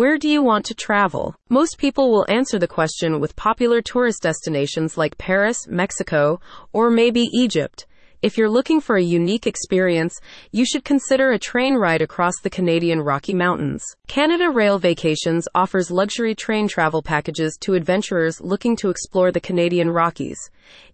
Where do you want to travel? Most people will answer the question with popular tourist destinations like Paris, Mexico, or maybe Egypt. If you're looking for a unique experience, you should consider a train ride across the Canadian Rocky Mountains. Canada Rail Vacations offers luxury train travel packages to adventurers looking to explore the Canadian Rockies.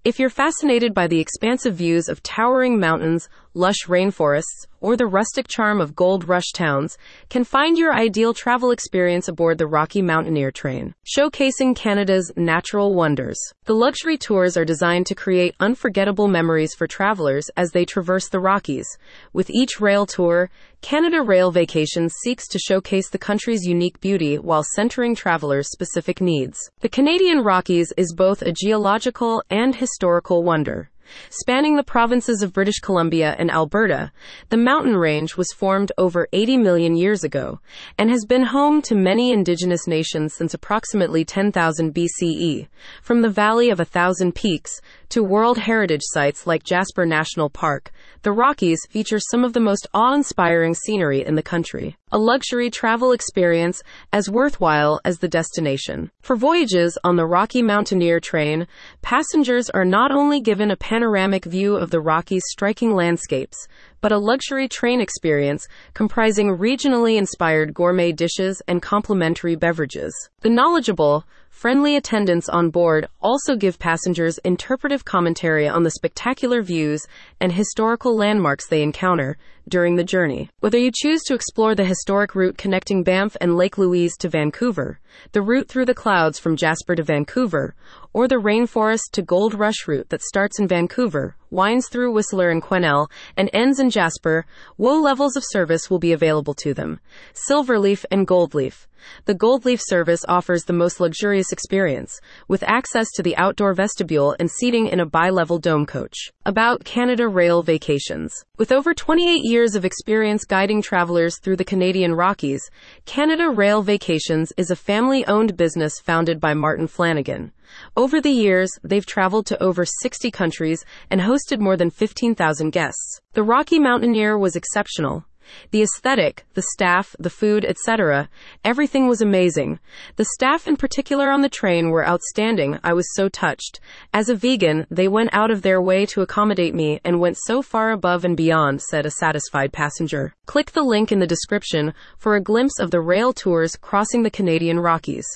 If you're fascinated by the expansive views of towering mountains, lush rainforests, or the rustic charm of gold rush towns, can find your ideal travel experience aboard the Rocky Mountaineer train, showcasing Canada's natural wonders. The luxury tours are designed to create unforgettable memories for travelers as they traverse the Rockies. With each rail tour, Canada Rail Vacations seeks to showcase the country's unique beauty while centering travelers' specific needs. The Canadian Rockies is both a geological and historical wonder. Spanning the provinces of British Columbia and Alberta, the mountain range was formed over 80 million years ago and has been home to many indigenous nations since approximately 10,000 BCE. From the Valley of a Thousand Peaks to World Heritage sites like Jasper National Park, the Rockies feature some of the most awe inspiring scenery in the country. A luxury travel experience as worthwhile as the destination. For voyages on the Rocky Mountaineer train, passengers are not only given a panoramic view of the Rockies' striking landscapes, but a luxury train experience comprising regionally inspired gourmet dishes and complimentary beverages. The knowledgeable, Friendly attendants on board also give passengers interpretive commentary on the spectacular views and historical landmarks they encounter during the journey. Whether you choose to explore the historic route connecting Banff and Lake Louise to Vancouver, the route through the clouds from Jasper to Vancouver, or the rainforest to gold rush route that starts in Vancouver, winds through Whistler and Quesnel, and ends in Jasper, WO levels of service will be available to them. Silverleaf and Goldleaf. The Goldleaf service offers the most luxurious experience, with access to the outdoor vestibule and seating in a bi level dome coach. About Canada Rail Vacations. With over 28 years of experience guiding travelers through the Canadian Rockies, Canada Rail Vacations is a family owned business founded by Martin Flanagan. Over the years, they've traveled to over 60 countries and hosted more than 15,000 guests. The Rocky Mountaineer was exceptional. The aesthetic, the staff, the food, etc., everything was amazing. The staff in particular on the train were outstanding. I was so touched. As a vegan, they went out of their way to accommodate me and went so far above and beyond, said a satisfied passenger. Click the link in the description for a glimpse of the rail tours crossing the Canadian Rockies.